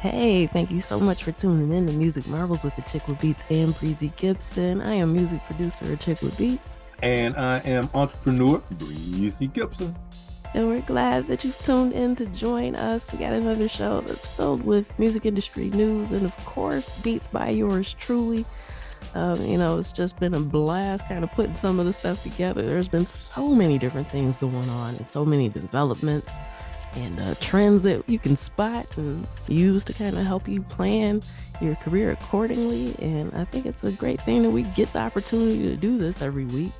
Hey, thank you so much for tuning in to Music Marvels with the Chick with Beats and Breezy Gipson. I am music producer at Chick with Beats. And I am entrepreneur Breezy Gipson. And we're glad that you've tuned in to join us. We got another show that's filled with music industry news and, of course, beats by yours truly. Um, you know, it's just been a blast kind of putting some of the stuff together. There's been so many different things going on and so many developments and uh, trends that you can spot and use to kind of help you plan your career accordingly. And I think it's a great thing that we get the opportunity to do this every week.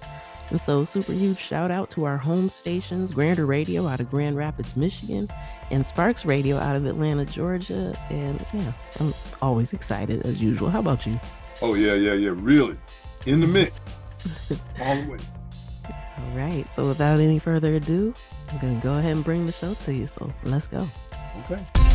And so, super huge shout out to our home stations Grander Radio out of Grand Rapids, Michigan, and Sparkx Radio out of Atlanta, Georgia. And yeah, I'm always excited as usual. How about you? Oh, yeah, yeah, yeah. Really. In the mix. All the way. All right. So, without any further ado, I'm going to go ahead and bring the show to you. So, let's go. Okay.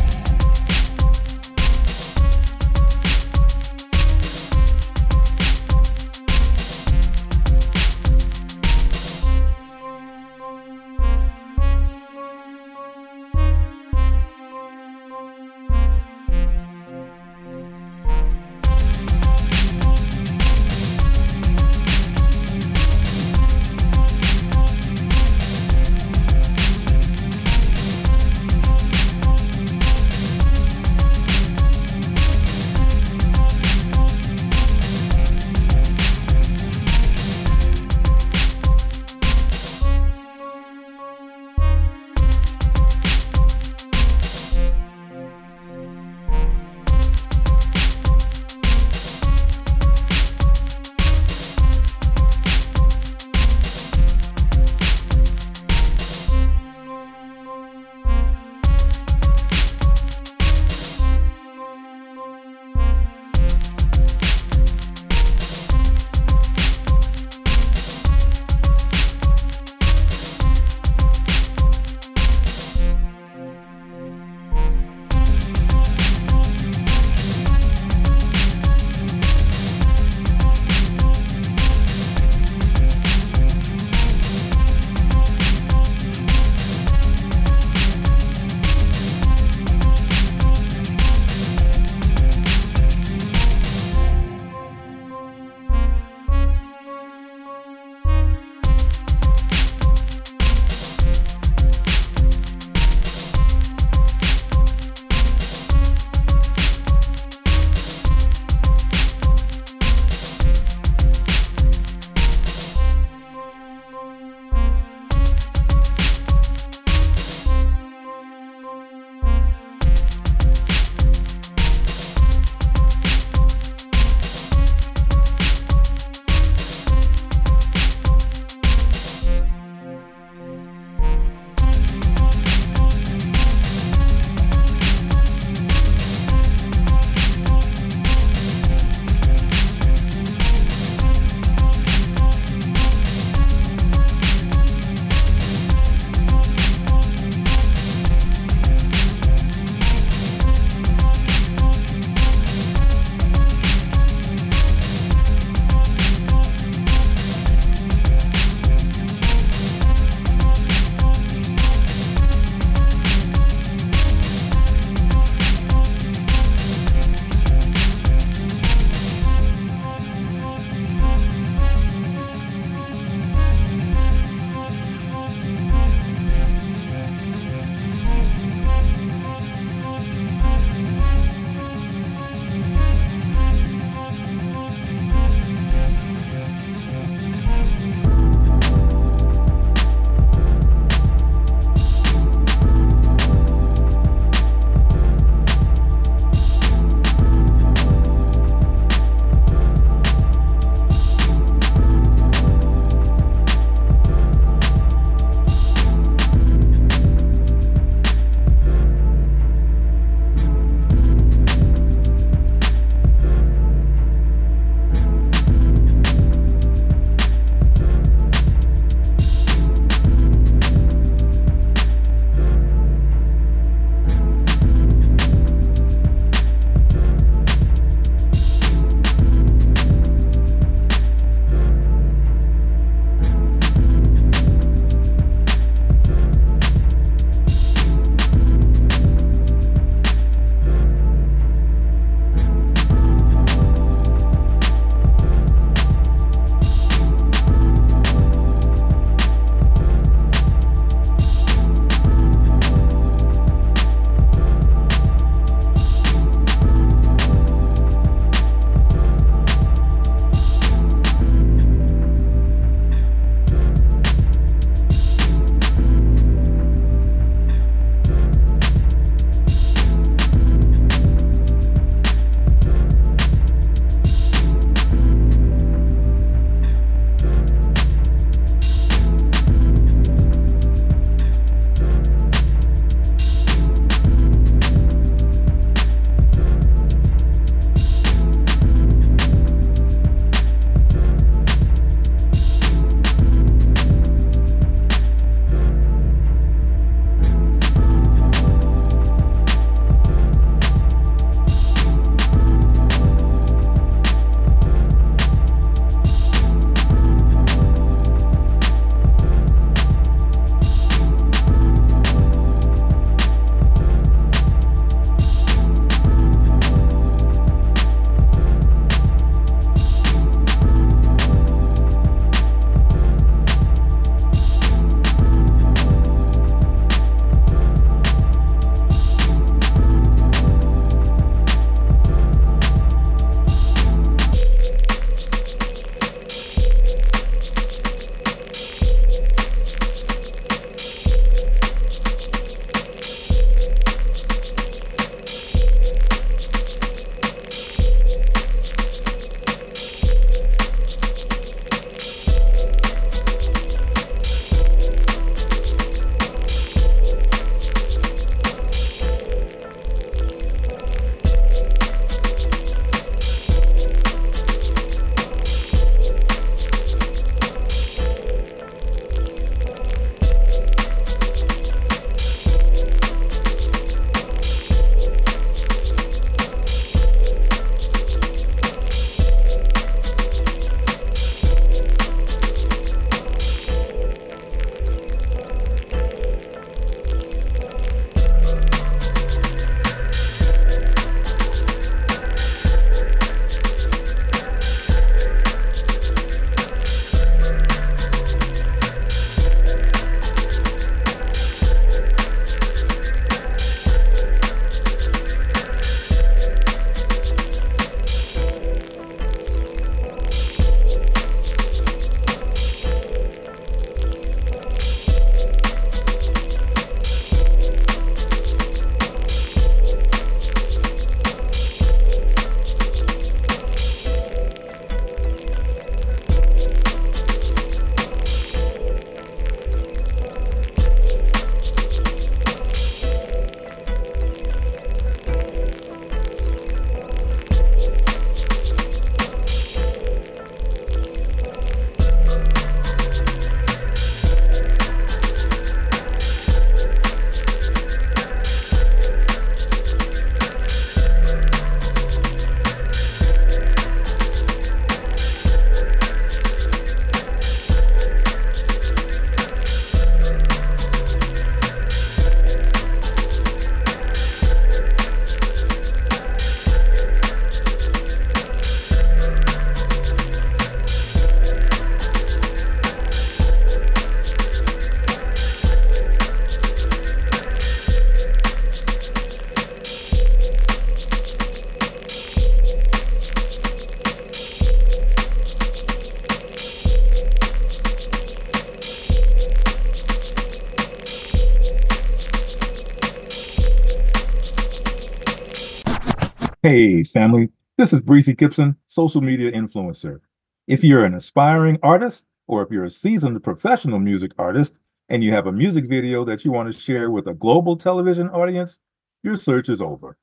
Breezy Gipson, social media influencer. If you're an aspiring artist, or if you're a seasoned professional music artist and you have a music video that you want to share with a global television audience, your search is over.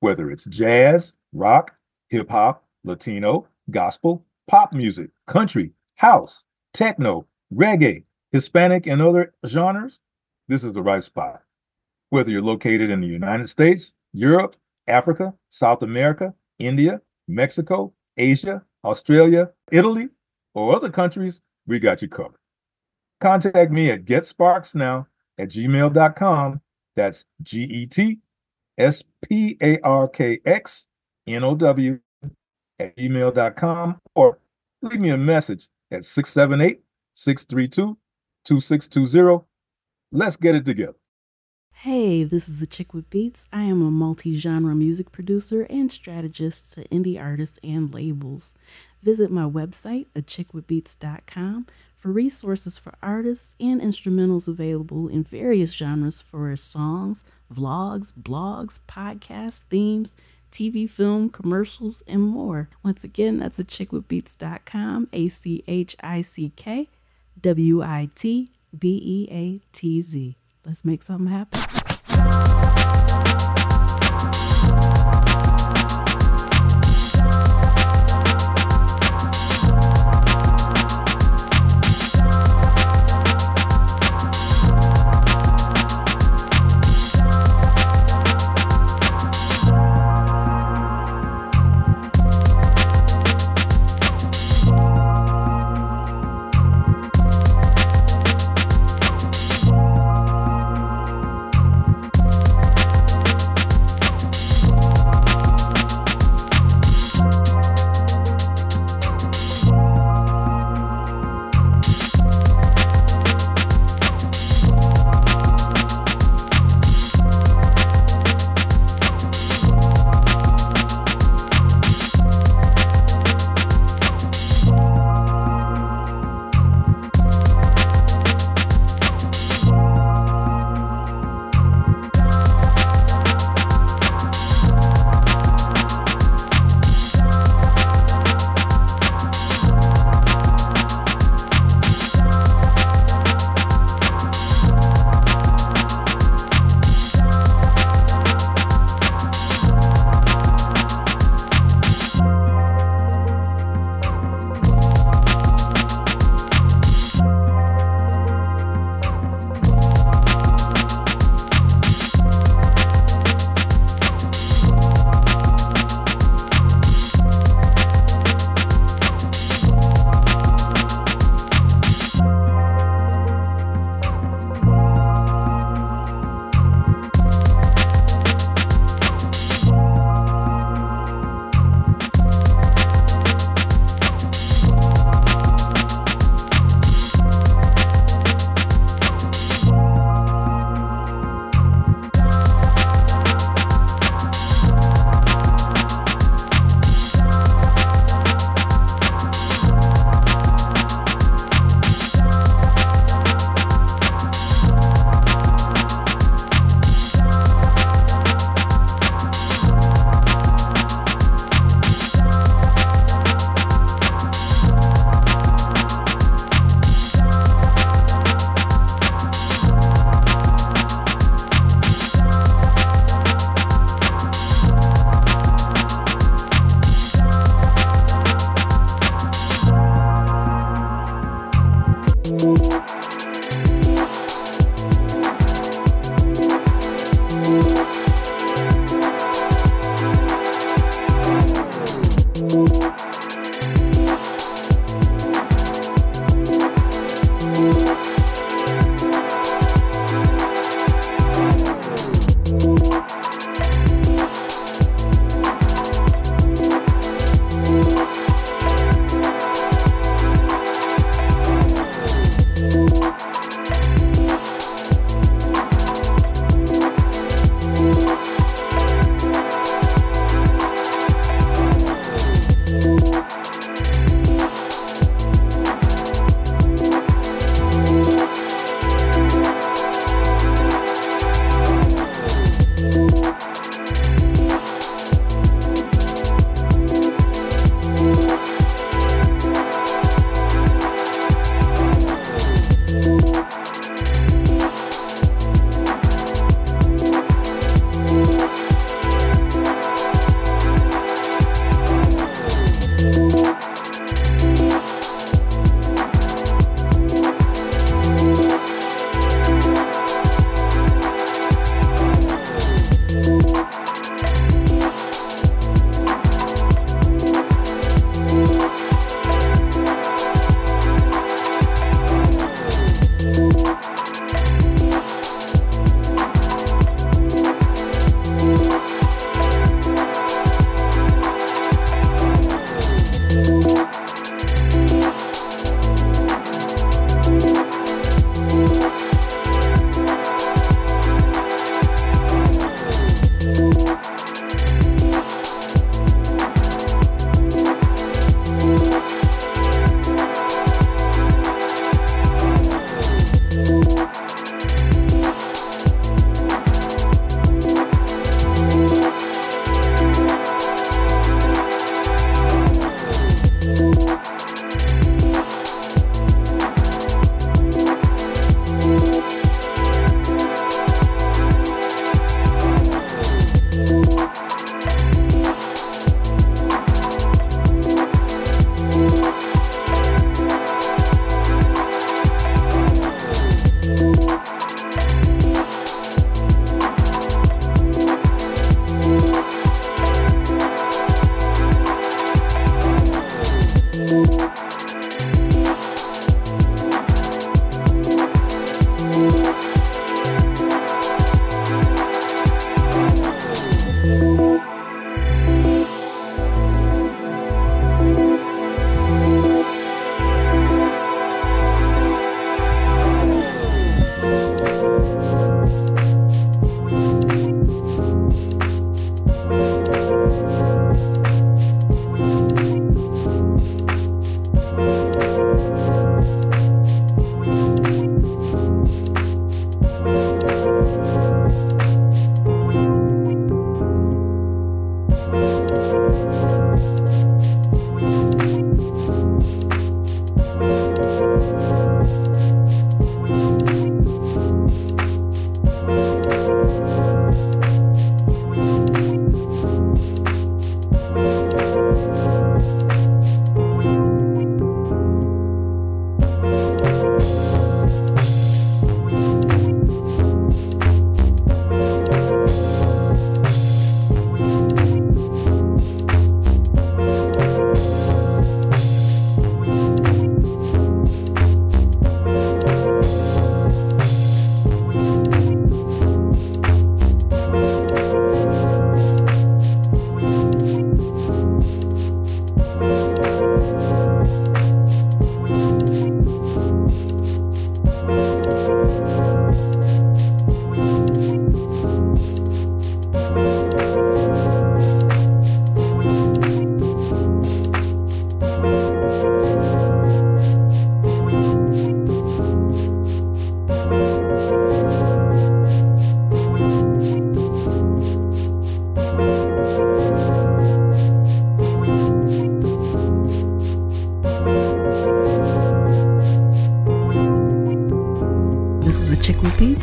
Whether it's jazz, rock, hip hop, Latino, gospel, pop music, country, house, techno, reggae, Hispanic, and other genres, this is the right spot. Whether you're located in the United States, Europe, Africa, South America, India, Mexico, Asia, Australia, Italy, or other countries, we got you covered. Contact me at getsparkxnow at gmail.com. That's G E T S P A R K X N O W at gmail.com or leave me a message at 678 632 2620. Let's get it together. Hey, this is a chick with beats. I am a multi-genre music producer and strategist to indie artists and labels. Visit my website, achickwitbeatz.com, for resources for artists and instrumentals available in various genres for songs, vlogs, blogs, podcasts, themes, TV, film, commercials, and more. Once again, that's achickwitbeatz.com, A C H I C K W I T B E A T Z. Let's make something happen.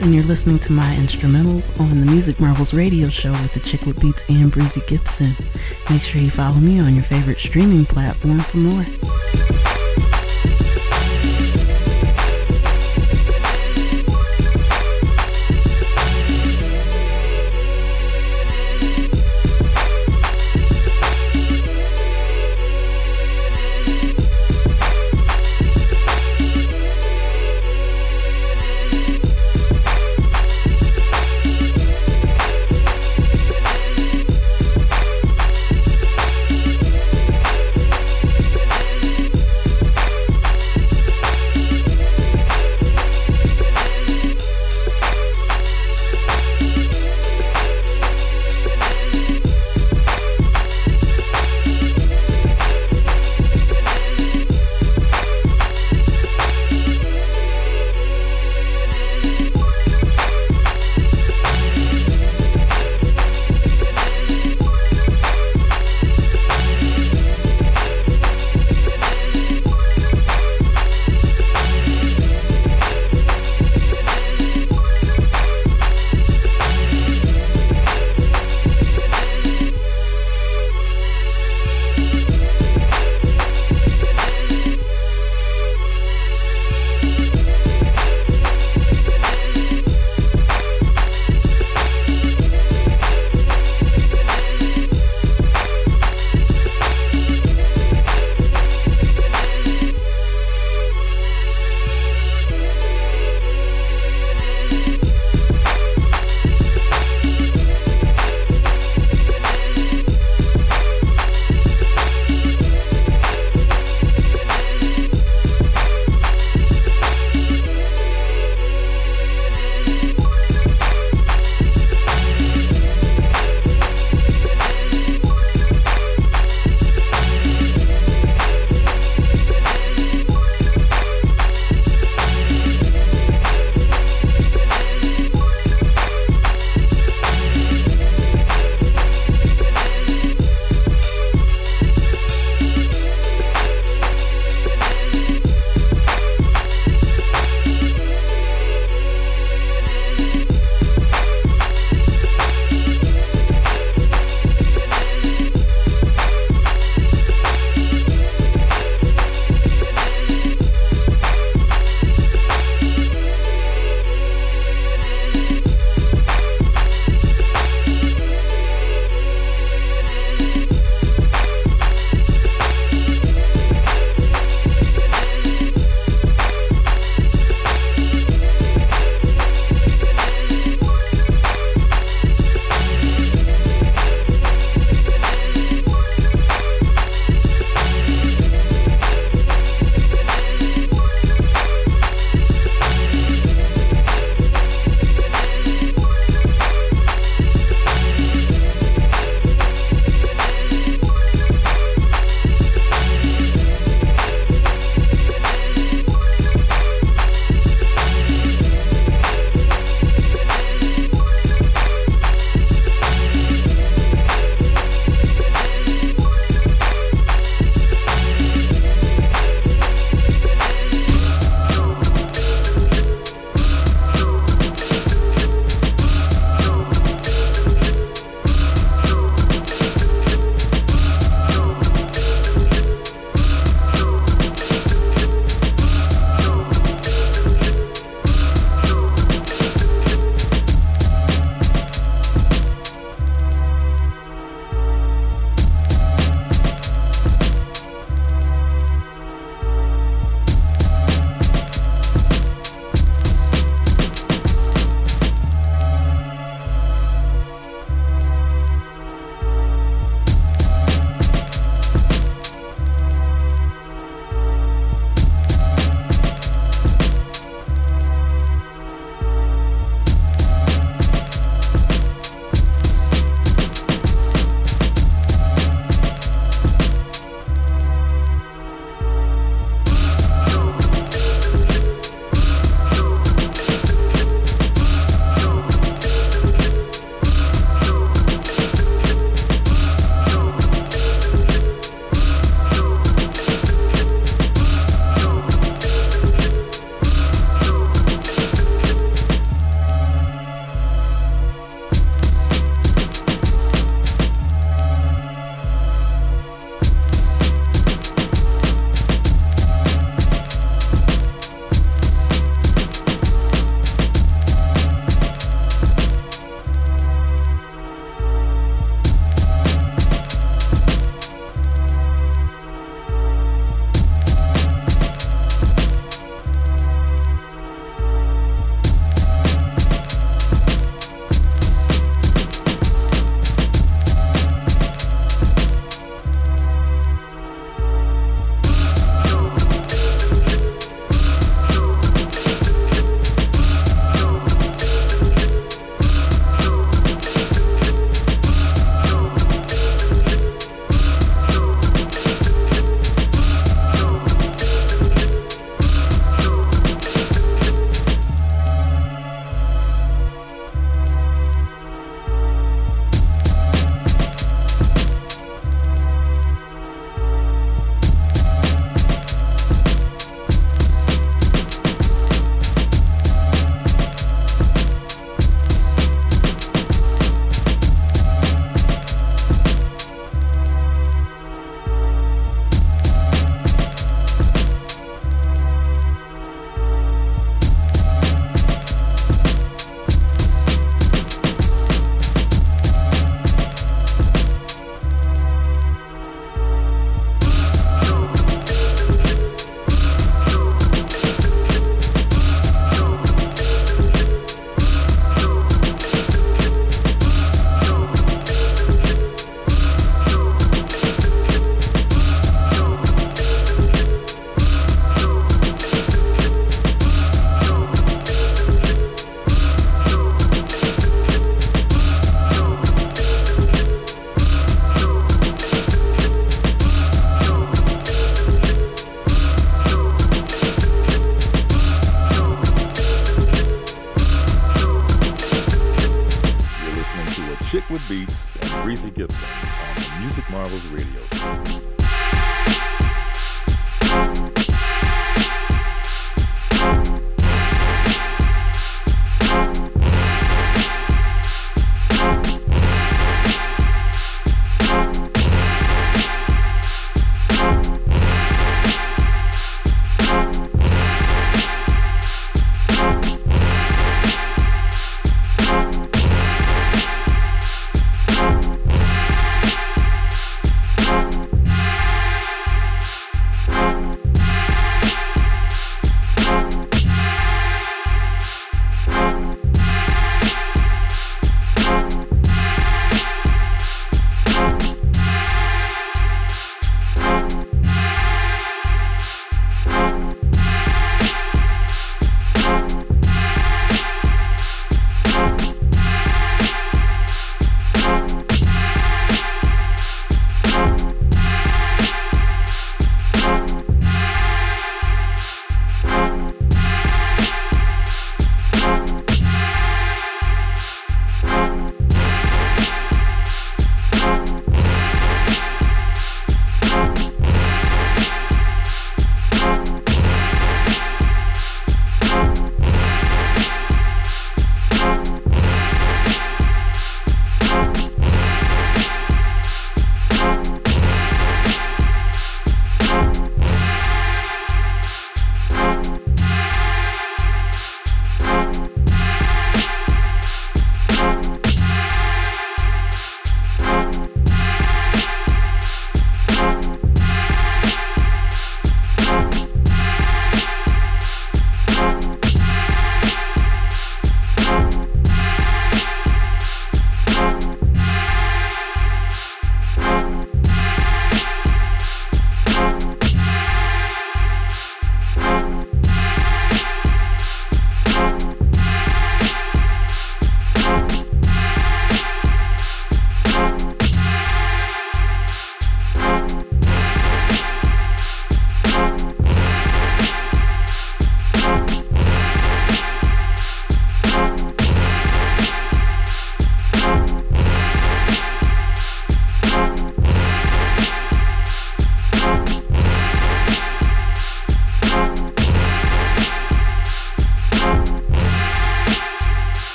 And you're listening to my instrumentals on the Music Marvels radio show with the Chick Beats and Breezy Gipson. Make sure you follow me on your favorite streaming platform for more.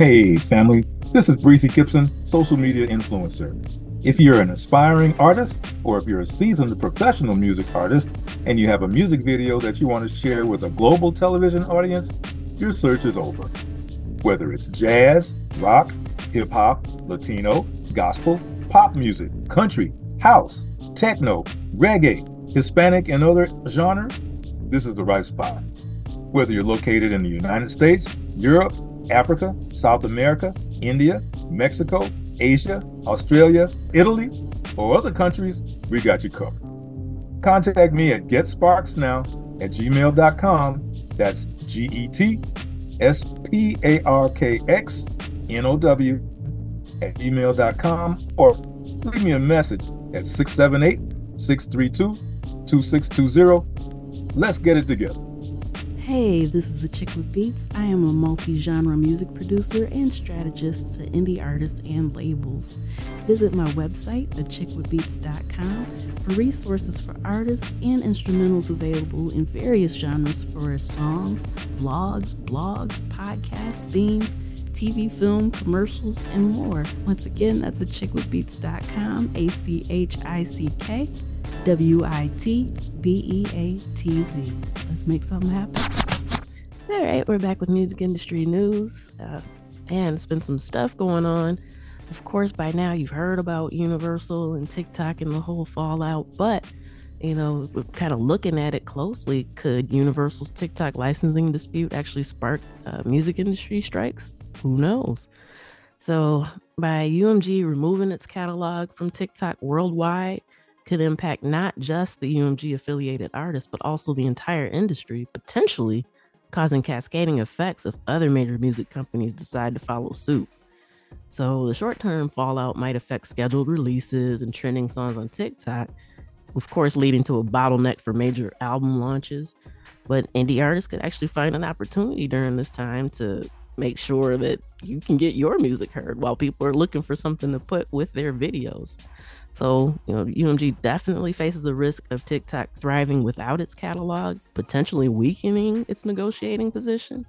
Hey, family, this is Breezy Gipson, social media influencer. If you're an aspiring artist, or if you're a seasoned professional music artist, and you have a music video that you want to share with a global television audience, your search is over. Whether it's jazz, rock, hip hop, Latino, gospel, pop music, country, house, techno, reggae, Hispanic, and other genres, this is the right spot. Whether you're located in the United States, Europe, Africa, South America, India, Mexico, Asia, Australia, Italy, or other countries, we got you covered. Contact me at getsparkxnow at gmail.com. That's G E T S P A R K X N O W at gmail.com or leave me a message at 678 632 2620. Let's get it together. Hey, this is Achickwitbeatz. I am a multi genre music producer and strategist to indie artists and labels. Visit my website, achickwitbeatz.com, for resources for artists and instrumentals available in various genres for songs, vlogs, blogs, podcasts, themes, TV, film, commercials, and more. Once again, that's achickwitbeatz.com, A C H I C K W I T B E A T Z. Let's make something happen. All right, we're back with music industry news. Uh, and it's been some stuff going on. Of course, by now you've heard about Universal and TikTok and the whole fallout, but you know, kind of looking at it closely, could Universal's TikTok licensing dispute actually spark uh, music industry strikes? Who knows? So, by UMG removing its catalog from TikTok worldwide, could impact not just the UMG affiliated artists, but also the entire industry, potentially causing cascading effects if other major music companies decide to follow suit. So, the short term fallout might affect scheduled releases and trending songs on TikTok, of course, leading to a bottleneck for major album launches. But indie artists could actually find an opportunity during this time to make sure that you can get your music heard while people are looking for something to put with their videos. So, you know, UMG definitely faces the risk of TikTok thriving without its catalog, potentially weakening its negotiating position.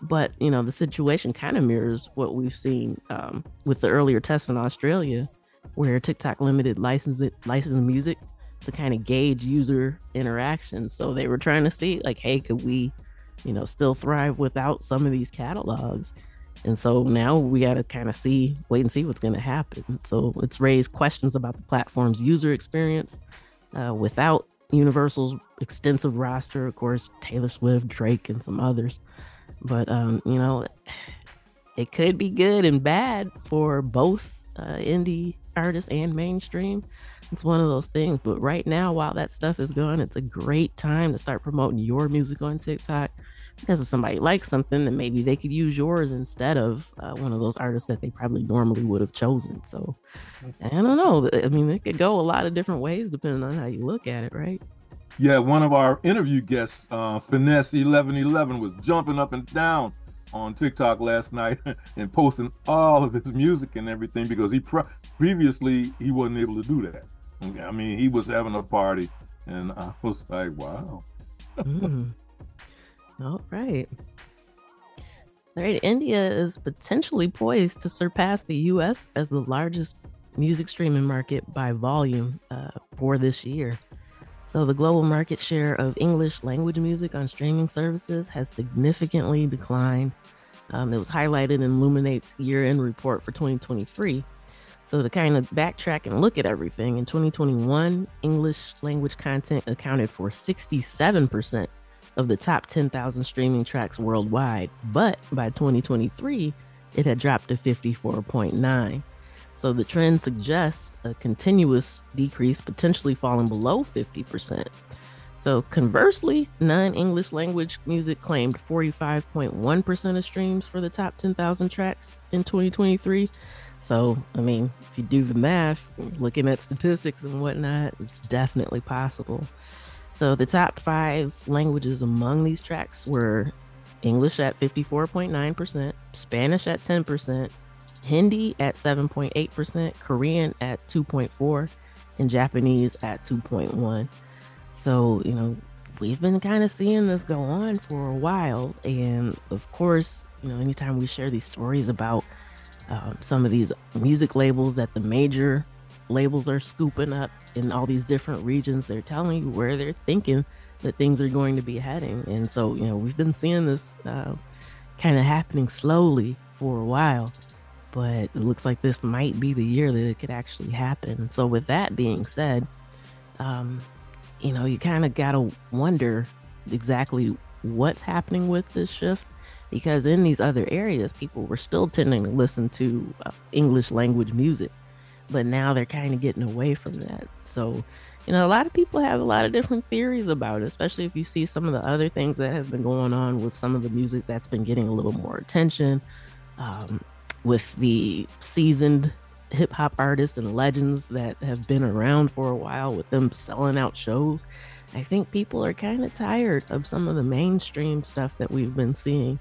But, you know, the situation kind of mirrors what we've seen um, with the earlier tests in Australia, where TikTok limited licensed, licensed music to kind of gauge user interaction. So they were trying to see, like, hey, could we, you know, still thrive without some of these catalogs? And so now we got to kind of see, wait and see what's going to happen. So it's raised questions about the platform's user experience uh, without Universal's extensive roster, of course, Taylor Swift, Drake, and some others. But, um, you know, it could be good and bad for both uh, indie artists and mainstream. It's one of those things. But right now, while that stuff is going, it's a great time to start promoting your music on TikTok because if somebody likes something, then maybe they could use yours instead of uh, one of those artists that they probably normally would have chosen. So I don't know. I mean, it could go a lot of different ways depending on how you look at it, right? Yeah, one of our interview guests, uh, Finesse Eleven Eleven, was jumping up and down on TikTok last night and posting all of his music and everything because he pre- previously he wasn't able to do that. I mean, he was having a party, and I was like, wow. mm. All right. All right. India is potentially poised to surpass the US as the largest music streaming market by volume uh, for this year. So, the global market share of English language music on streaming services has significantly declined. Um, it was highlighted in Luminate's year end report for 2023. So, to kind of backtrack and look at everything, in 2021, English language content accounted for 67% of the top 10,000 streaming tracks worldwide, but by 2023, it had dropped to 54.9. So the trend suggests a continuous decrease, potentially falling below 50%. So conversely, non English language music claimed 45.1% of streams for the top 10,000 tracks in 2023. So, I mean, if you do the math, looking at statistics and whatnot, it's definitely possible. So the top five languages among these tracks were English at 54.9%, Spanish at 10%, Hindi at 7.8%, Korean at 2.4, and Japanese at 2.1. So, you know, we've been kind of seeing this go on for a while. And of course, you know, anytime we share these stories about um, some of these music labels that the major labels are scooping up in all these different regions, they're telling you where they're thinking that things are going to be heading. And so, you know, we've been seeing this uh, kind of happening slowly for a while, but it looks like this might be the year that it could actually happen. So, with that being said, um, you know, you kind of got to wonder exactly what's happening with this shift because in these other areas, people were still tending to listen to uh, English language music, but now they're kind of getting away from that. So, you know, a lot of people have a lot of different theories about it, especially if you see some of the other things that have been going on with some of the music that's been getting a little more attention, um, with the seasoned hip hop artists and legends that have been around for a while, with them selling out shows. I think people are kind of tired of some of the mainstream stuff that we've been seeing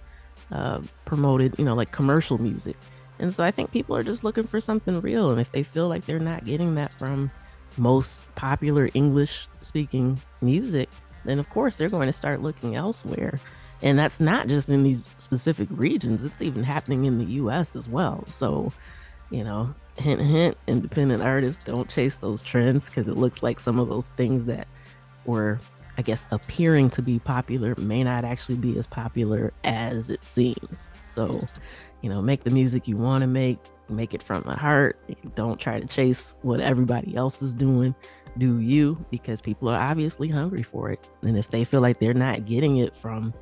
uh, promoted, you know, like commercial music. And so I think people are just looking for something real. And if they feel like they're not getting that from most popular English speaking music, then of course they're going to start looking elsewhere. And that's not just in these specific regions, it's even happening in the US as well. So, you know, hint, hint, independent artists don't chase those trends because it looks like some of those things that were, I guess, appearing to be popular may not actually be as popular as it seems. So, you know, make the music you want to make, make it from the heart. Don't try to chase what everybody else is doing. Do you because people are obviously hungry for it. And if they feel like they're not getting it from,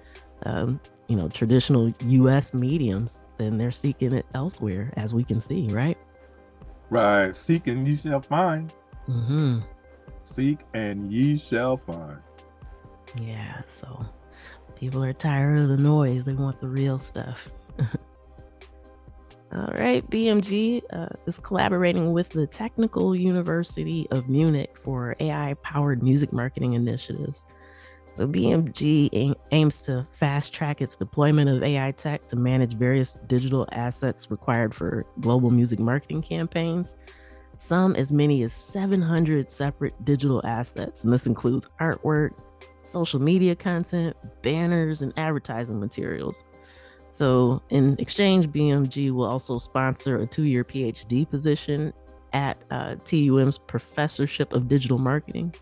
um, you know, traditional US mediums, then they're seeking it elsewhere, as we can see, right? Right. Seek and ye shall find. Mm-hmm. Seek and ye shall find. Yeah. So people are tired of the noise. They want the real stuff. All right, BMG uh, is collaborating with the Technical University of Munich for AI powered music marketing initiatives. So, BMG aims to fast track its deployment of AI tech to manage various digital assets required for global music marketing campaigns. Some as many as 700 separate digital assets, and this includes artwork, social media content, banners, and advertising materials. So, in exchange, BMG will also sponsor a two year PhD position at uh, TUM's Professorship of Digital Marketing.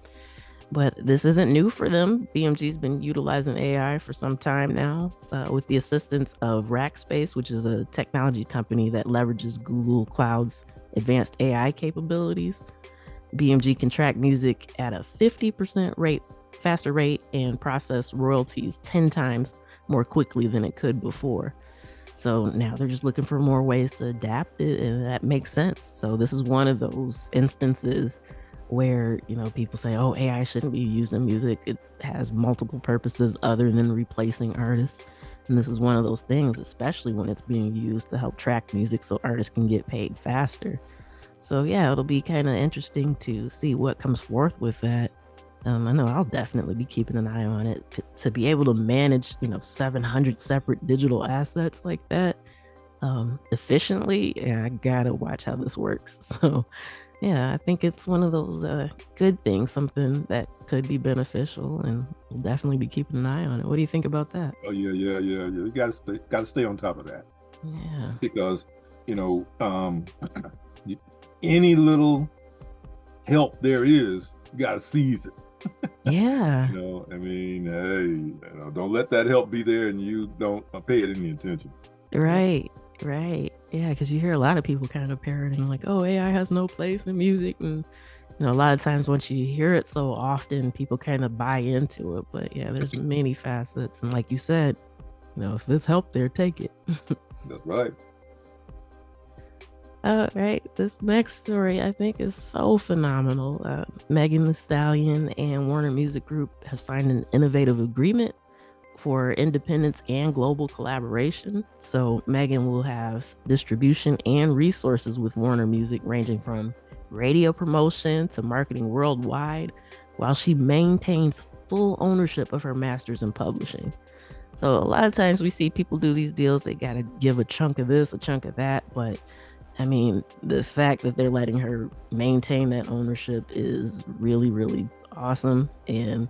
But this isn't new for them. BMG's been utilizing AI for some time now uh, with the assistance of Rackspace, which is a technology company that leverages Google Cloud's advanced AI capabilities. BMG can track music at a 50% rate, faster rate, and process royalties 10 times more quickly than it could before. So now they're just looking for more ways to adapt it, and that makes sense. So this is one of those instances where you know people say, "Oh, AI shouldn't be used in music. It has multiple purposes other than replacing artists." And this is one of those things, especially when it's being used to help track music so artists can get paid faster. So yeah, it'll be kind of interesting to see what comes forth with that. Um, I know I'll definitely be keeping an eye on it to, to be able to manage, you know, 700 separate digital assets like that um, efficiently. Yeah, I gotta watch how this works. So, yeah, I think it's one of those uh, good things, something that could be beneficial, and we'll definitely be keeping an eye on it. What do you think about that? Oh yeah, yeah, yeah, yeah. You gotta stay, gotta stay on top of that. Yeah, because you know, um, any little help there is, you gotta seize it. yeah. you know, I mean, hey, you know, don't let that help be there and you don't pay it any attention. Right, right. Yeah, because you hear a lot of people kind of parroting, like, oh, AI has no place in music. And, you know, a lot of times once you hear it so often, people kind of buy into it. But yeah, there's many facets. And like you said, you know, if it's help there, take it. That's right. All right, this next story I think is so phenomenal. Uh, Megan Thee Stallion and Warner Music Group have signed an innovative agreement for independence and global collaboration. So, Megan will have distribution and resources with Warner Music, ranging from radio promotion to marketing worldwide, while she maintains full ownership of her masters in publishing. So, a lot of times we see people do these deals, they got to give a chunk of this, a chunk of that, but I mean, the fact that they're letting her maintain that ownership is really, really awesome. And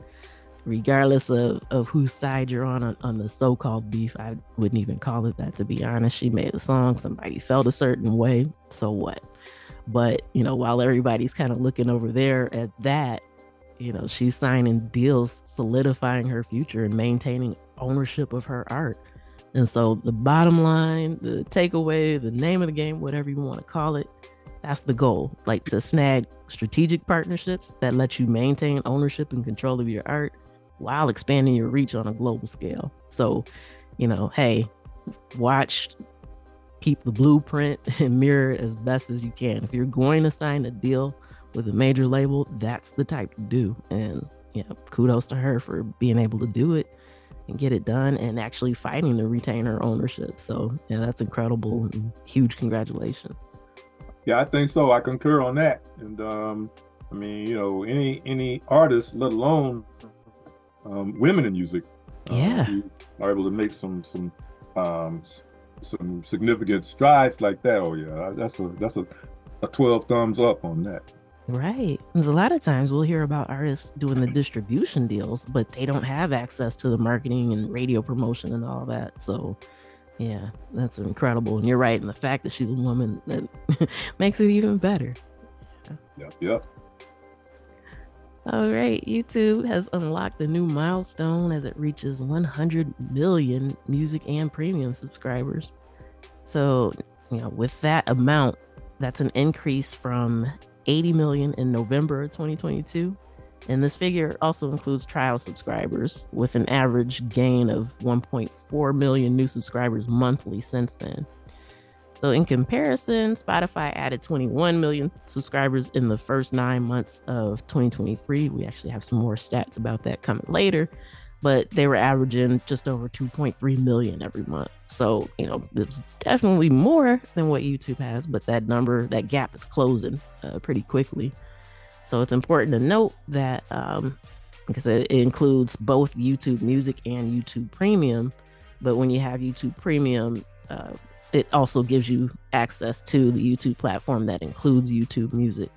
regardless of, of whose side you're on, on on the so-called beef i wouldn't even call it that to be honest. She made a song somebody felt a certain way so what? But you know while everybody's kind of looking over there at that you know she's signing deals solidifying her future and maintaining ownership of her art and so the bottom line the takeaway the name of the game whatever you want to call it that's the goal like to snag strategic partnerships that let you maintain ownership and control of your art while expanding your reach on a global scale. So, you know, hey, watch, keep the blueprint and mirror it as best as you can. If you're going to sign a deal with a major label, that's the type to do. And yeah, kudos to her for being able to do it and get it done and actually fighting to retain her ownership. So yeah, that's incredible and huge congratulations. Yeah, I think so. I concur on that. And um, I mean, you know, any any artist, let alone um, women in music. Uh, yeah, are able to make some some um, some significant strides like that. Oh yeah, that's a that's a, a twelve thumbs up on that. Right. Because a lot of times we'll hear about artists doing the distribution deals, but they don't have access to the marketing and radio promotion and all that. So, yeah, that's incredible. And you're right. And the fact that she's a woman that makes it even better. Yep. Yep. All right, YouTube has unlocked a new milestone as it reaches 100 million music and premium subscribers. So, you know, with that amount, that's an increase from 80 million in November 2022. And this figure also includes trial subscribers with an average gain of 1.4 million new subscribers monthly since then. So, in comparison, Spotify added 21 million subscribers in the first nine months of 2023. We actually have some more stats about that coming later, but they were averaging just over 2.3 million every month. So, you know, it's definitely more than what YouTube has, but that number, that gap is closing uh, pretty quickly. So, it's important to note that um, because it, it includes both YouTube Music and YouTube Premium. But when you have YouTube Premium, uh, it also gives you access to the YouTube platform that includes YouTube Music.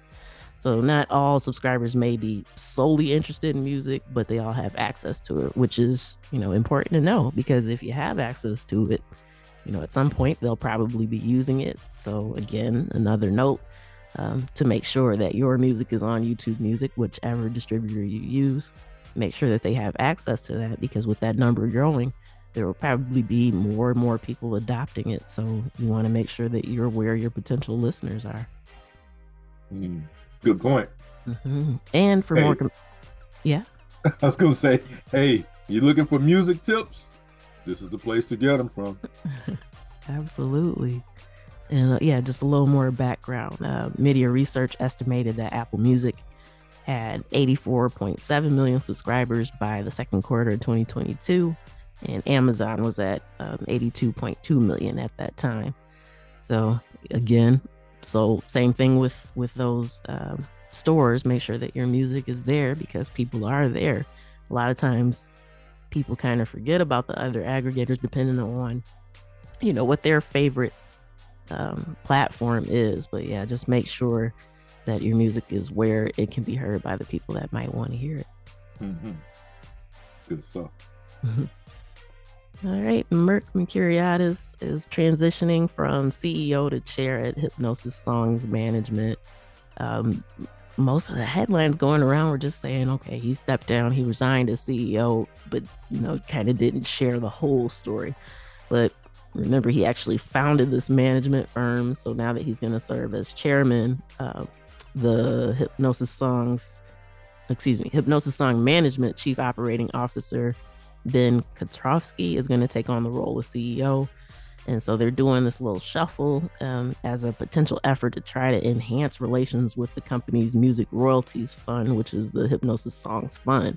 So not all subscribers may be solely interested in music, but they all have access to it, which is, you know, important to know because if you have access to it, you know, at some point they'll probably be using it. So again, another note um, to make sure that your music is on YouTube Music, whichever distributor you use, make sure that they have access to that because with that number growing, there will probably be more and more people adopting it. So you want to make sure that you're where your potential listeners are. Mm, good point. Mm-hmm. And for hey, more, com- yeah. I was going to say, hey, you looking for music tips? This is the place to get them from. Absolutely. And uh, yeah, just a little more background. Uh, MIDiA Research estimated that Apple Music had 84.7 million subscribers by the second quarter of 2022 and Amazon was at um, 82.2 million at that time. So again, so same thing with with those um, stores. Make sure that your music is there because people are there. A lot of times, people kind of forget about the other aggregators depending on, you know, what their favorite um, platform is. But yeah, just make sure that your music is where it can be heard by the people that might want to hear it. Mm-hmm. Good stuff. All right, Merck Mercuriadis is transitioning from CEO to chair at Hipgnosis Songs Management. Um, most of the headlines going around were just saying, okay, he stepped down, he resigned as CEO, but you know, kind of didn't share the whole story. But remember, he actually founded this management firm, so now that he's going to serve as chairman, uh, the Hipgnosis Songs, excuse me, Hipgnosis Song Management Chief Operating Officer Ben Katovsky is going to take on the role of CEO. And so they're doing this little shuffle um, as a potential effort to try to enhance relations with the company's music royalties fund, which is the Hipgnosis Songs Fund.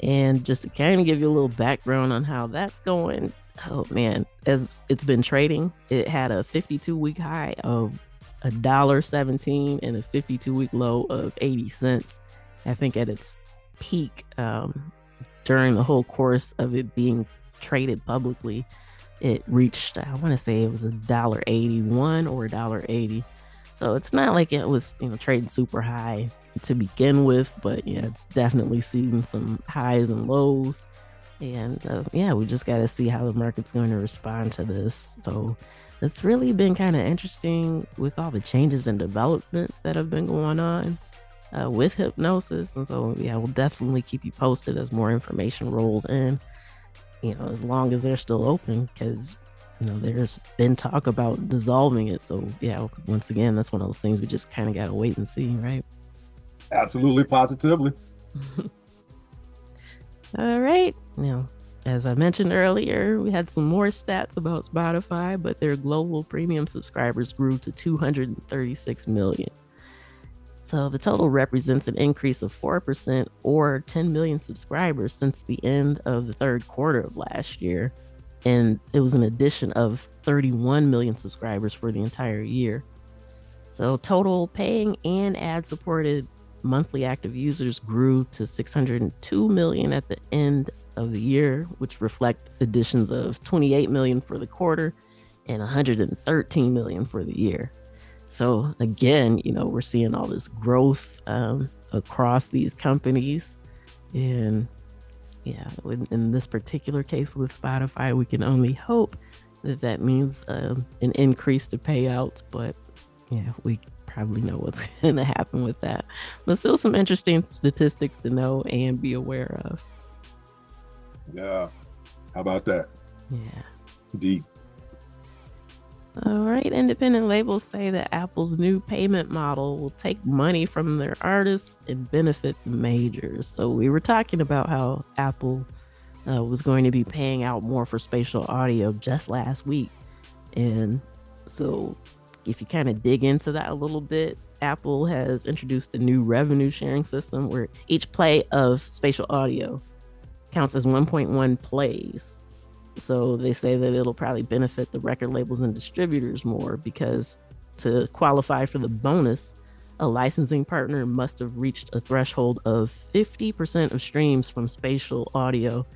And just to kind of give you a little background on how that's going, oh man, as it's been trading, it had a 52 week high of a dollar 17 and a 52 week low of 80 cents. I think at its peak, um, during the whole course of it being traded publicly, it reached I want to say it was a dollar eighty one or a dollar eighty. So it's not like it was you know trading super high to begin with, but yeah, it's definitely seen some highs and lows. And uh, yeah, we just got to see how the market's going to respond to this. So it's really been kind of interesting with all the changes and developments that have been going on uh, with Hipgnosis. And so, yeah, we'll definitely keep you posted as more information rolls in, you know, as long as they're still open, because, you know, there's been talk about dissolving it. So, yeah, once again, that's one of those things we just kind of got to wait and see, right? Absolutely, positively. All right. Now, as I mentioned earlier, we had some more stats about Spotify, but their global premium subscribers grew to 236 million. So the total represents an increase of 4% or 10 million subscribers since the end of the third quarter of last year. And it was an addition of 31 million subscribers for the entire year. So total paying and ad supported monthly active users grew to 602 million at the end of the year, which reflect additions of 28 million for the quarter and 113 million for the year. So again, you know, we're seeing all this growth um, across these companies, and yeah, in this particular case with Spotify, we can only hope that that means um, an increase to payouts. But yeah, we probably know what's going to happen with that. But still, some interesting statistics to know and be aware of. Yeah. How about that? Yeah. Deep. All right. Independent labels say that Apple's new payment model will take money from their artists and benefit the majors. So we were talking about how Apple uh, was going to be paying out more for spatial audio just last week. And so if you kind of dig into that a little bit, Apple has introduced a new revenue sharing system where each play of spatial audio counts as 1.1 plays. So they say that it'll probably benefit the record labels and distributors more because to qualify for the bonus, a licensing partner must have reached a threshold of 50% of streams from spatial audio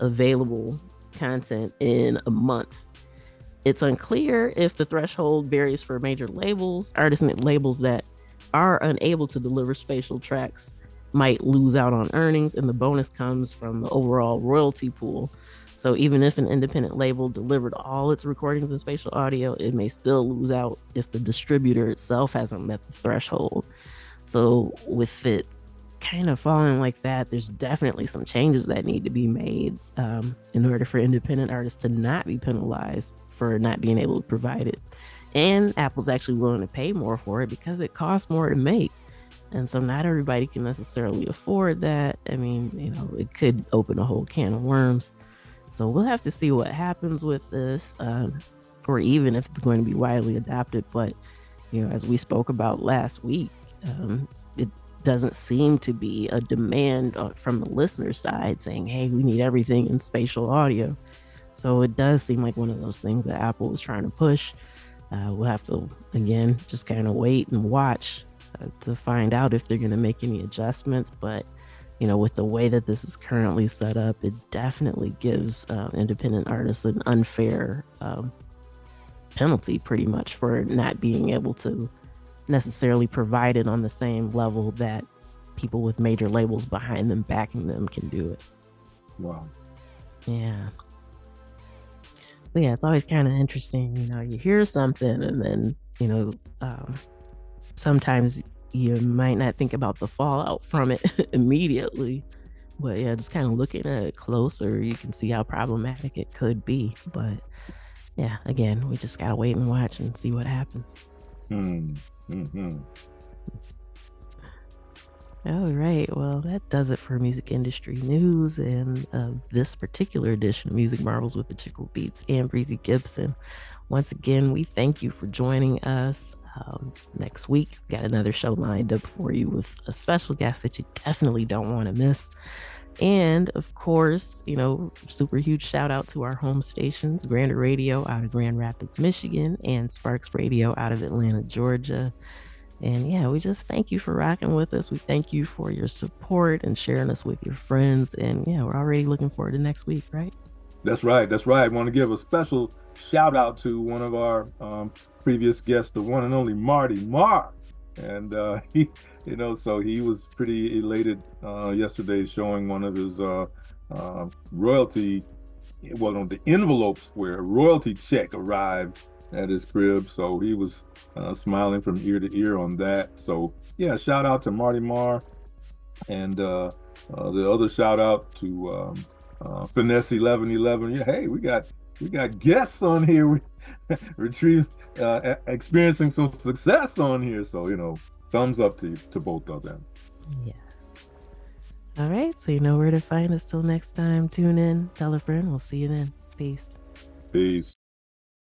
available content in a month. It's unclear if the threshold varies for major labels, artists and labels that are unable to deliver spatial tracks might lose out on earnings, and the bonus comes from the overall royalty pool. So even if an independent label delivered all its recordings in spatial audio, it may still lose out if the distributor itself hasn't met the threshold. So with it kind of falling like that, there's definitely some changes that need to be made um, in order for independent artists to not be penalized for not being able to provide it. And Apple's actually willing to pay more for it because it costs more to make. And so not everybody can necessarily afford that. I mean, you know, it could open a whole can of worms. So we'll have to see what happens with this, um, or even if it's going to be widely adopted. But, you know, as we spoke about last week, um, it doesn't seem to be a demand uh, from the listener side saying, hey, we need everything in spatial audio. So it does seem like one of those things that Apple is trying to push. Uh, we'll have to, again, just kind of wait and watch to find out if they're going to make any adjustments. But you know, with the way that this is currently set up, it definitely gives uh, independent artists an unfair um, penalty, pretty much, for not being able to necessarily provide it on the same level that people with major labels behind them backing them can do it. Wow. Yeah. So yeah, it's always kind of interesting. You know, you hear something and then you know um, sometimes you might not think about the fallout from it immediately. But yeah, just kind of looking at it closer, you can see how problematic it could be. But yeah, again, we just gotta wait and watch and see what happens. Hmm. Mm-hmm. All right. Well, that does it for music industry news and uh, this particular edition of Music Marvels with Achickwitbeatz and Breezy Gipson. Once again, we thank you for joining us. Um, next week, we got another show lined up for you with a special guest that you definitely don't want to miss. And of course, you know, super huge shout out to our home stations Grander Radio out of Grand Rapids, Michigan, and Sparkx Radio out of Atlanta, Georgia. And yeah, we just thank you for rocking with us. We thank you for your support and sharing us with your friends. And yeah, we're already looking forward to next week, right? That's right. That's right. I want to give a special shout out to one of our um, previous guests, the one and only Marty Marr. and uh, he, you know, so he was pretty elated uh, yesterday, showing one of his uh, uh, royalty, well, on the envelopes where a royalty check arrived at his crib. So he was uh, smiling from ear to ear on that. So yeah, shout out to Marty Marr, and uh, uh, the other shout out to um, Finesse eleven eleven. Yeah, hey, we got we got guests on here. We retrieve uh, experiencing some success on here. So you know, thumbs up to to both of them. Yes. All right, so you know where to find us. Till next time, tune in, tell a friend. We'll see you then. Peace. Peace.